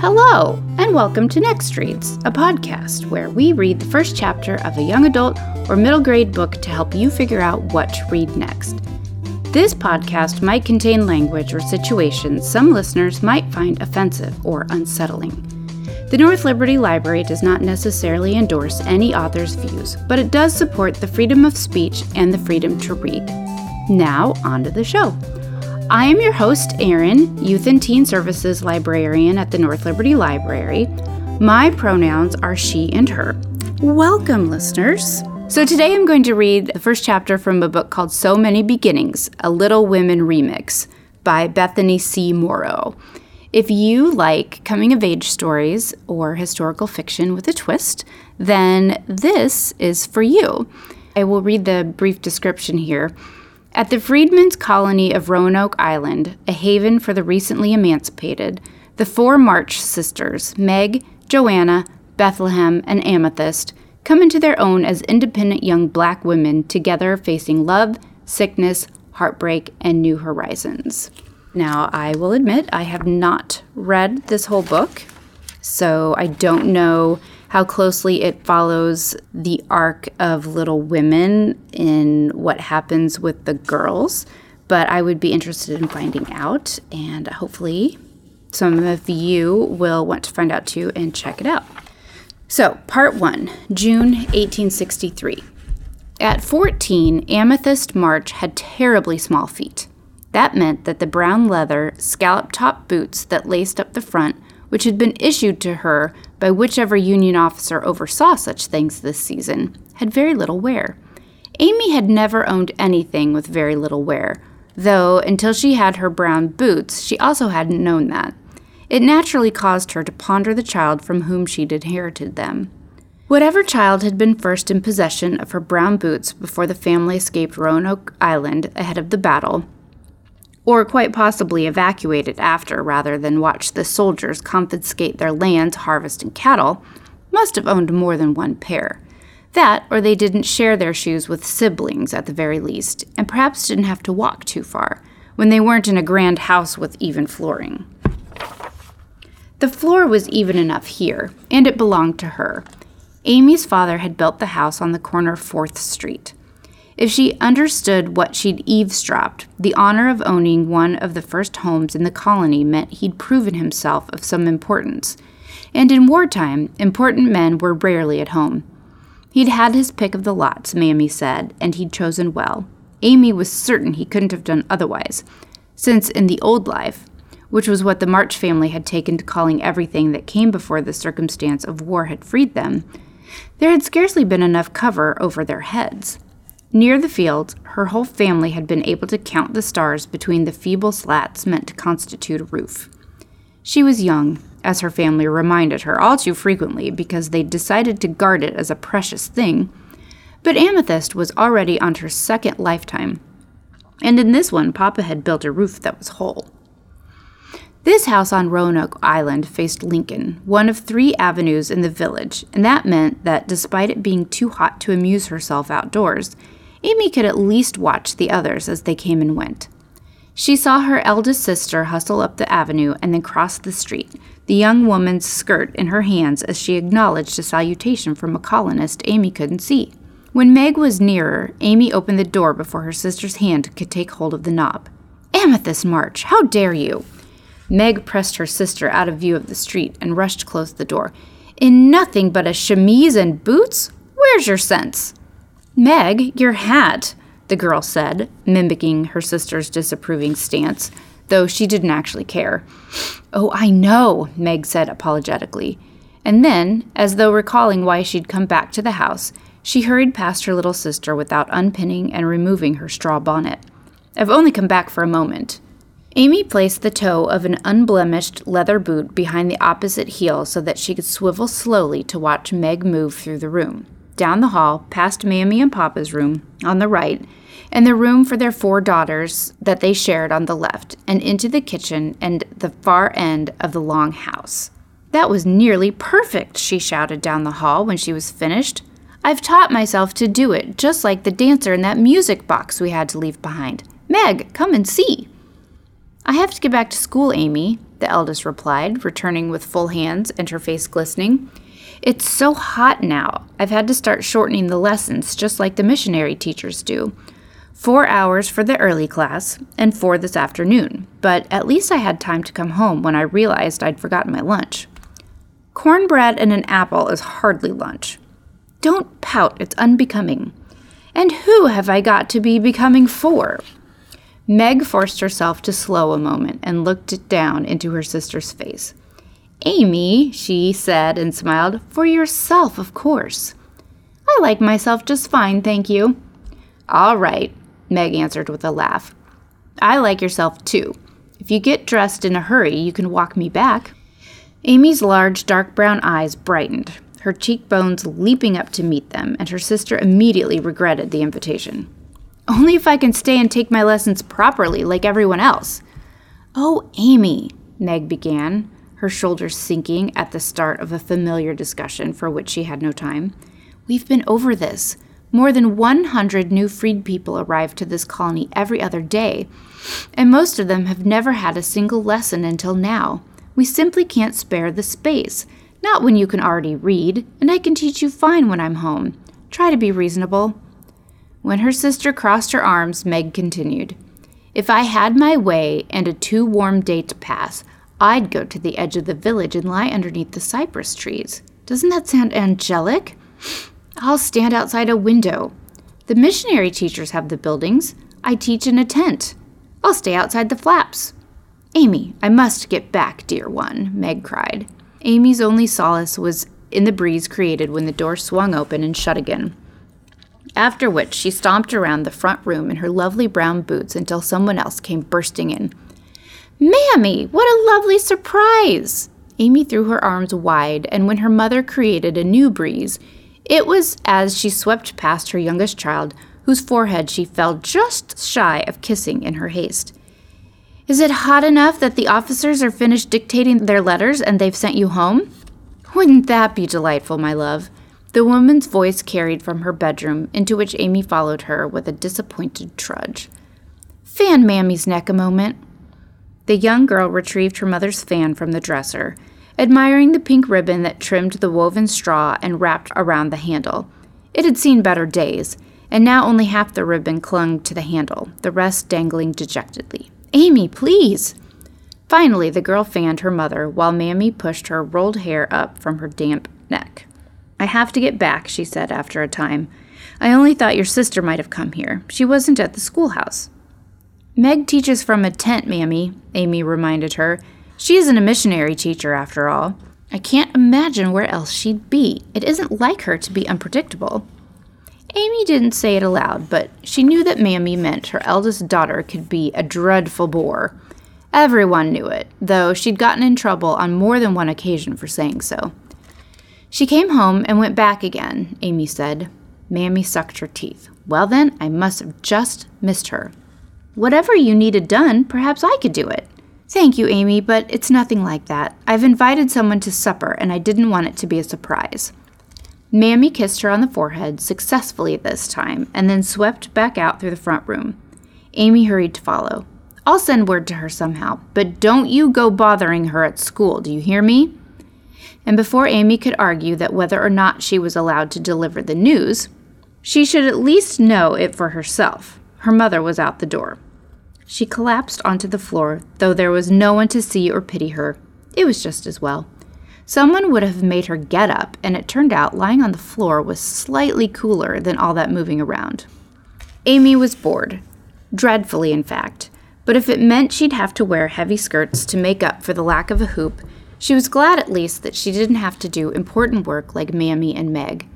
Hello, and welcome to Next Reads, a podcast where we read the first chapter of a young adult or middle grade book to help you figure out what to read next. This podcast might contain language or situations some listeners might find offensive or unsettling. The North Liberty Library does not necessarily endorse any author's views, but it does support the freedom of speech and the freedom to read. Now, on to the show. I am your host, Erin, Youth and Teen Services Librarian at the North Liberty Library. My pronouns are she and her. Welcome, listeners. So, today I'm going to read the first chapter from a book called So Many Beginnings A Little Women Remix by Bethany C. Morrow. If you like coming of age stories or historical fiction with a twist, then this is for you. I will read the brief description here. At the Freedmen's Colony of Roanoke Island, a haven for the recently emancipated, the four March sisters, Meg, Joanna, Bethlehem, and Amethyst, come into their own as independent young black women together facing love, sickness, heartbreak, and new horizons. Now, I will admit I have not read this whole book, so I don't know how closely it follows the arc of Little Women in what happens with the girls, but I would be interested in finding out, and hopefully, some of you will want to find out too and check it out. So, part one June 1863. At 14, Amethyst March had terribly small feet. That meant that the brown leather, scallop top boots that laced up the front which had been issued to her by whichever Union officer oversaw such things this season, had very little wear. Amy had never owned anything with very little wear, though until she had her brown boots, she also hadn't known that. It naturally caused her to ponder the child from whom she'd inherited them. Whatever child had been first in possession of her brown boots before the family escaped Roanoke Island ahead of the battle or quite possibly evacuate it after rather than watch the soldiers confiscate their lands, harvest, and cattle, must have owned more than one pair. That, or they didn't share their shoes with siblings at the very least, and perhaps didn't have to walk too far, when they weren't in a grand house with even flooring. The floor was even enough here, and it belonged to her. Amy's father had built the house on the corner of 4th Street. If she understood what she'd eavesdropped, the honor of owning one of the first homes in the colony meant he'd proven himself of some importance. And in wartime, important men were rarely at home. He'd had his pick of the lots, Mammy said, and he'd chosen well. Amy was certain he couldn't have done otherwise, since in the old life, which was what the March family had taken to calling everything that came before the circumstance of war had freed them, there had scarcely been enough cover over their heads. Near the field, her whole family had been able to count the stars between the feeble slats meant to constitute a roof. She was young, as her family reminded her all too frequently because they'd decided to guard it as a precious thing. But Amethyst was already on her second lifetime, and in this one, Papa had built a roof that was whole. This house on Roanoke Island faced Lincoln, one of three avenues in the village, and that meant that despite it being too hot to amuse herself outdoors, Amy could at least watch the others as they came and went. She saw her eldest sister hustle up the avenue and then cross the street, the young woman's skirt in her hands as she acknowledged a salutation from a colonist Amy couldn't see. When Meg was nearer, Amy opened the door before her sister's hand could take hold of the knob. Amethyst March, how dare you! Meg pressed her sister out of view of the street and rushed close the door. In nothing but a chemise and boots? Where's your sense? Meg, your hat, the girl said, mimicking her sister's disapproving stance, though she didn't actually care. Oh, I know, Meg said apologetically. And then, as though recalling why she'd come back to the house, she hurried past her little sister without unpinning and removing her straw bonnet. I've only come back for a moment. Amy placed the toe of an unblemished leather boot behind the opposite heel so that she could swivel slowly to watch Meg move through the room down the hall, past Mammy and Papa's room on the right, and the room for their four daughters that they shared on the left, and into the kitchen and the far end of the long house. That was nearly perfect, she shouted down the hall when she was finished. I've taught myself to do it, just like the dancer in that music box we had to leave behind. Meg, come and see. I have to get back to school, Amy, the eldest replied, returning with full hands and her face glistening. It's so hot now. I've had to start shortening the lessons, just like the missionary teachers do. Four hours for the early class and four this afternoon, but at least I had time to come home when I realized I'd forgotten my lunch. Cornbread and an apple is hardly lunch. Don't pout, it's unbecoming. And who have I got to be becoming for? Meg forced herself to slow a moment and looked down into her sister's face. Amy, she said and smiled, for yourself, of course. I like myself just fine, thank you. All right, Meg answered with a laugh. I like yourself too. If you get dressed in a hurry, you can walk me back. Amy's large, dark brown eyes brightened, her cheekbones leaping up to meet them, and her sister immediately regretted the invitation. Only if I can stay and take my lessons properly, like everyone else. Oh, Amy, Meg began, her shoulders sinking at the start of a familiar discussion for which she had no time. We've been over this. More than 100 new freed people arrive to this colony every other day, and most of them have never had a single lesson until now. We simply can't spare the space. Not when you can already read, and I can teach you fine when I'm home. Try to be reasonable. When her sister crossed her arms, Meg continued, If I had my way and a too warm day to pass, I'd go to the edge of the village and lie underneath the cypress trees. Doesn't that sound angelic? I'll stand outside a window. The missionary teachers have the buildings. I teach in a tent. I'll stay outside the flaps. Amy, I must get back, dear one, Meg cried. Amy's only solace was in the breeze created when the door swung open and shut again after which she stomped around the front room in her lovely brown boots until someone else came bursting in. Mammy, what a lovely surprise! Amy threw her arms wide, and when her mother created a new breeze, it was as she swept past her youngest child, whose forehead she fell just shy of kissing in her haste. Is it hot enough that the officers are finished dictating their letters and they've sent you home? Wouldn't that be delightful, my love? The woman's voice carried from her bedroom, into which Amy followed her with a disappointed trudge. Fan Mammy's neck a moment. The young girl retrieved her mother's fan from the dresser, admiring the pink ribbon that trimmed the woven straw and wrapped around the handle. It had seen better days, and now only half the ribbon clung to the handle, the rest dangling dejectedly. Amy, please! Finally, the girl fanned her mother while Mammy pushed her rolled hair up from her damp neck. I have to get back, she said after a time. I only thought your sister might have come here. She wasn't at the schoolhouse. Meg teaches from a tent, Mammy, Amy reminded her. She isn't a missionary teacher, after all. I can't imagine where else she'd be. It isn't like her to be unpredictable. Amy didn't say it aloud, but she knew that Mammy meant her eldest daughter could be a dreadful bore. Everyone knew it, though she'd gotten in trouble on more than one occasion for saying so. She came home and went back again, Amy said. Mammy sucked her teeth. Well, then, I must have just missed her. Whatever you needed done, perhaps I could do it. Thank you, Amy, but it's nothing like that. I've invited someone to supper, and I didn't want it to be a surprise. Mammy kissed her on the forehead, successfully this time, and then swept back out through the front room. Amy hurried to follow. I'll send word to her somehow, but don't you go bothering her at school, do you hear me? and before Amy could argue that whether or not she was allowed to deliver the news, she should at least know it for herself. Her mother was out the door. She collapsed onto the floor, though there was no one to see or pity her. It was just as well. Someone would have made her get up, and it turned out lying on the floor was slightly cooler than all that moving around. Amy was bored. Dreadfully, in fact. But if it meant she'd have to wear heavy skirts to make up for the lack of a hoop, she was glad at least that she didn't have to do important work like Mammy and Meg.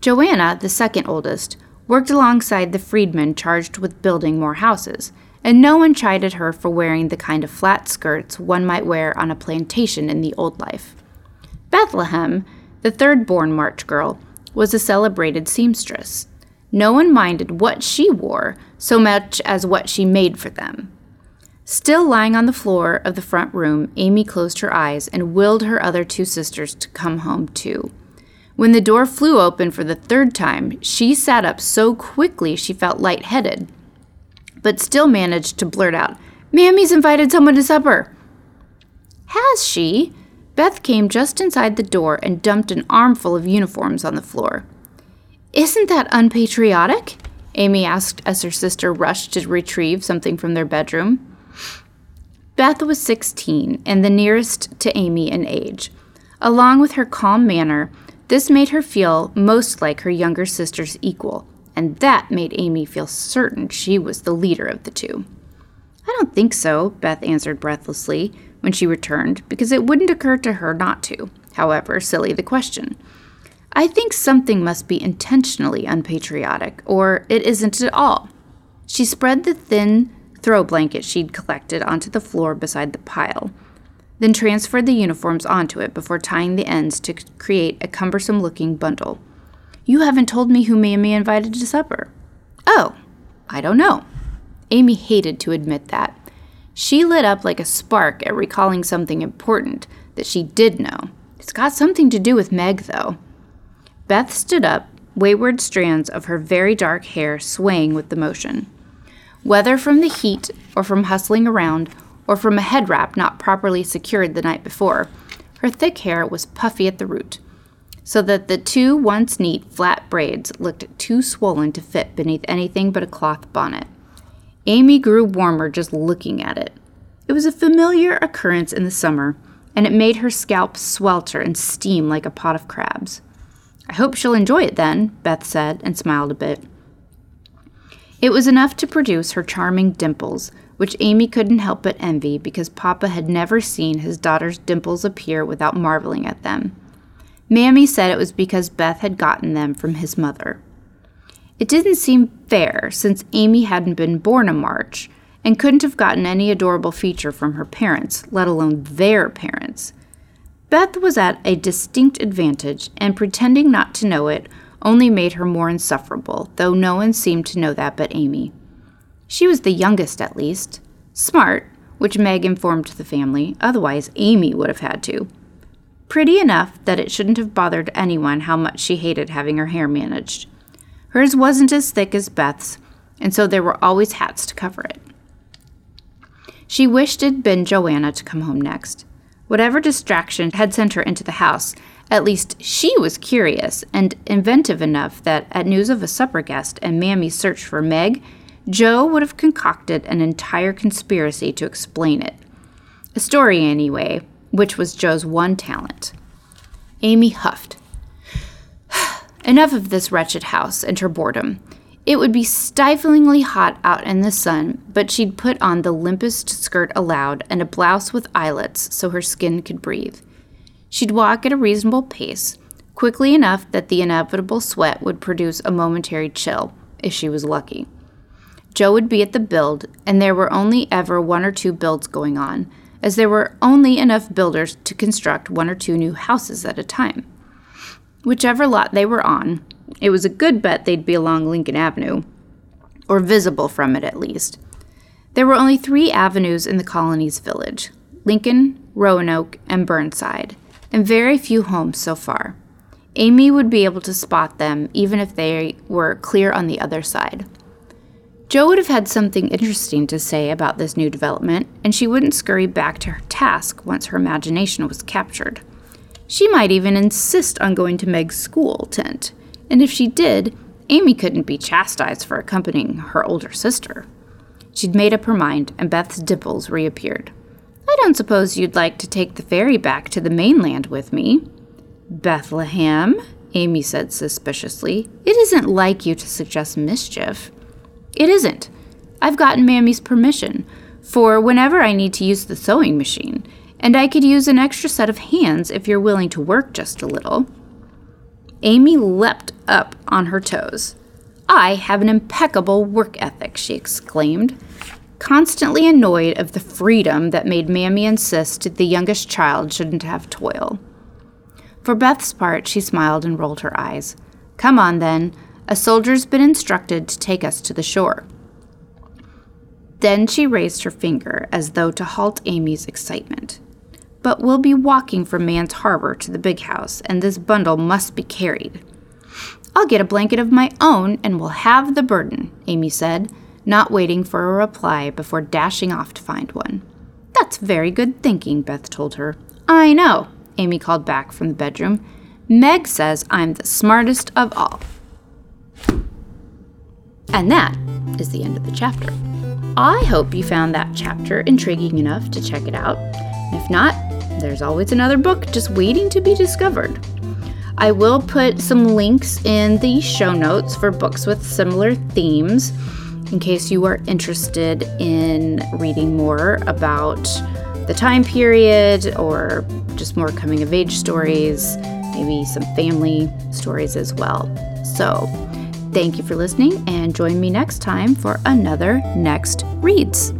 Joanna, the second oldest, worked alongside the freedmen charged with building more houses, and no one chided her for wearing the kind of flat skirts one might wear on a plantation in the old life. Bethlehem, the third born March girl, was a celebrated seamstress. No one minded what she wore so much as what she made for them. Still lying on the floor of the front room, Amy closed her eyes and willed her other two sisters to come home too. When the door flew open for the third time, she sat up so quickly she felt lightheaded, but still managed to blurt out, Mammy's invited someone to supper. Has she? Beth came just inside the door and dumped an armful of uniforms on the floor. Isn't that unpatriotic? Amy asked as her sister rushed to retrieve something from their bedroom. Beth was 16 and the nearest to Amy in age. Along with her calm manner, this made her feel most like her younger sister's equal, and that made Amy feel certain she was the leader of the two. I don't think so, Beth answered breathlessly when she returned, because it wouldn't occur to her not to. However, silly the question. I think something must be intentionally unpatriotic, or it isn't at all. She spread the thin throw blanket she'd collected onto the floor beside the pile, then transferred the uniforms onto it before tying the ends to create a cumbersome looking bundle. You haven't told me who Mammy invited to supper. Oh, I don't know. Amy hated to admit that. She lit up like a spark at recalling something important that she did know. It's got something to do with Meg, though. Beth stood up, wayward strands of her very dark hair swaying with the motion. Whether from the heat, or from hustling around, or from a head wrap not properly secured the night before, her thick hair was puffy at the root, so that the two once neat flat braids looked too swollen to fit beneath anything but a cloth bonnet. Amy grew warmer just looking at it. It was a familiar occurrence in the summer, and it made her scalp swelter and steam like a pot of crabs. I hope she'll enjoy it then, Beth said and smiled a bit. It was enough to produce her charming dimples, which Amy couldn't help but envy because Papa had never seen his daughter's dimples appear without marveling at them. Mammy said it was because Beth had gotten them from his mother. It didn't seem fair since Amy hadn't been born in March and couldn't have gotten any adorable feature from her parents, let alone their parents. Beth was at a distinct advantage, and pretending not to know it only made her more insufferable, though no one seemed to know that but Amy. She was the youngest, at least. Smart, which Meg informed the family, otherwise, Amy would have had to. Pretty enough that it shouldn't have bothered anyone how much she hated having her hair managed. Hers wasn't as thick as Beth's, and so there were always hats to cover it. She wished it'd been Joanna to come home next. Whatever distraction had sent her into the house at least she was curious and inventive enough that at news of a supper guest and Mammy's search for Meg, Jo would have concocted an entire conspiracy to explain it. A story, anyway, which was Jo's one talent. Amy huffed. Enough of this wretched house and her boredom. It would be stiflingly hot out in the sun, but she'd put on the limpest skirt allowed and a blouse with eyelets so her skin could breathe. She'd walk at a reasonable pace, quickly enough that the inevitable sweat would produce a momentary chill, if she was lucky. Jo would be at the build, and there were only ever one or two builds going on, as there were only enough builders to construct one or two new houses at a time. Whichever lot they were on, it was a good bet they'd be along Lincoln Avenue, or visible from it at least. There were only three avenues in the colony's village Lincoln, Roanoke, and Burnside, and very few homes so far. Amy would be able to spot them even if they were clear on the other side. Jo would have had something interesting to say about this new development, and she wouldn't scurry back to her task once her imagination was captured. She might even insist on going to Meg's school tent, and if she did, Amy couldn't be chastised for accompanying her older sister. She'd made up her mind, and Beth's dimples reappeared. I don't suppose you'd like to take the ferry back to the mainland with me. Bethlehem, Amy said suspiciously. It isn't like you to suggest mischief. It isn't. I've gotten Mammy's permission for whenever I need to use the sewing machine, and I could use an extra set of hands if you're willing to work just a little. Amy leapt up on her toes. I have an impeccable work ethic, she exclaimed constantly annoyed of the freedom that made Mammy insist the youngest child shouldn't have toil. For Beth's part, she smiled and rolled her eyes. Come on, then. A soldier's been instructed to take us to the shore. Then she raised her finger as though to halt Amy's excitement. But we'll be walking from Manns Harbor to the big house, and this bundle must be carried. I'll get a blanket of my own and we'll have the burden, Amy said, not waiting for a reply before dashing off to find one. That's very good thinking, Beth told her. I know, Amy called back from the bedroom. Meg says I'm the smartest of all. And that is the end of the chapter. I hope you found that chapter intriguing enough to check it out. If not, there's always another book just waiting to be discovered. I will put some links in the show notes for books with similar themes in case you are interested in reading more about the time period or just more coming of age stories, maybe some family stories as well. So, thank you for listening and join me next time for another Next Reads.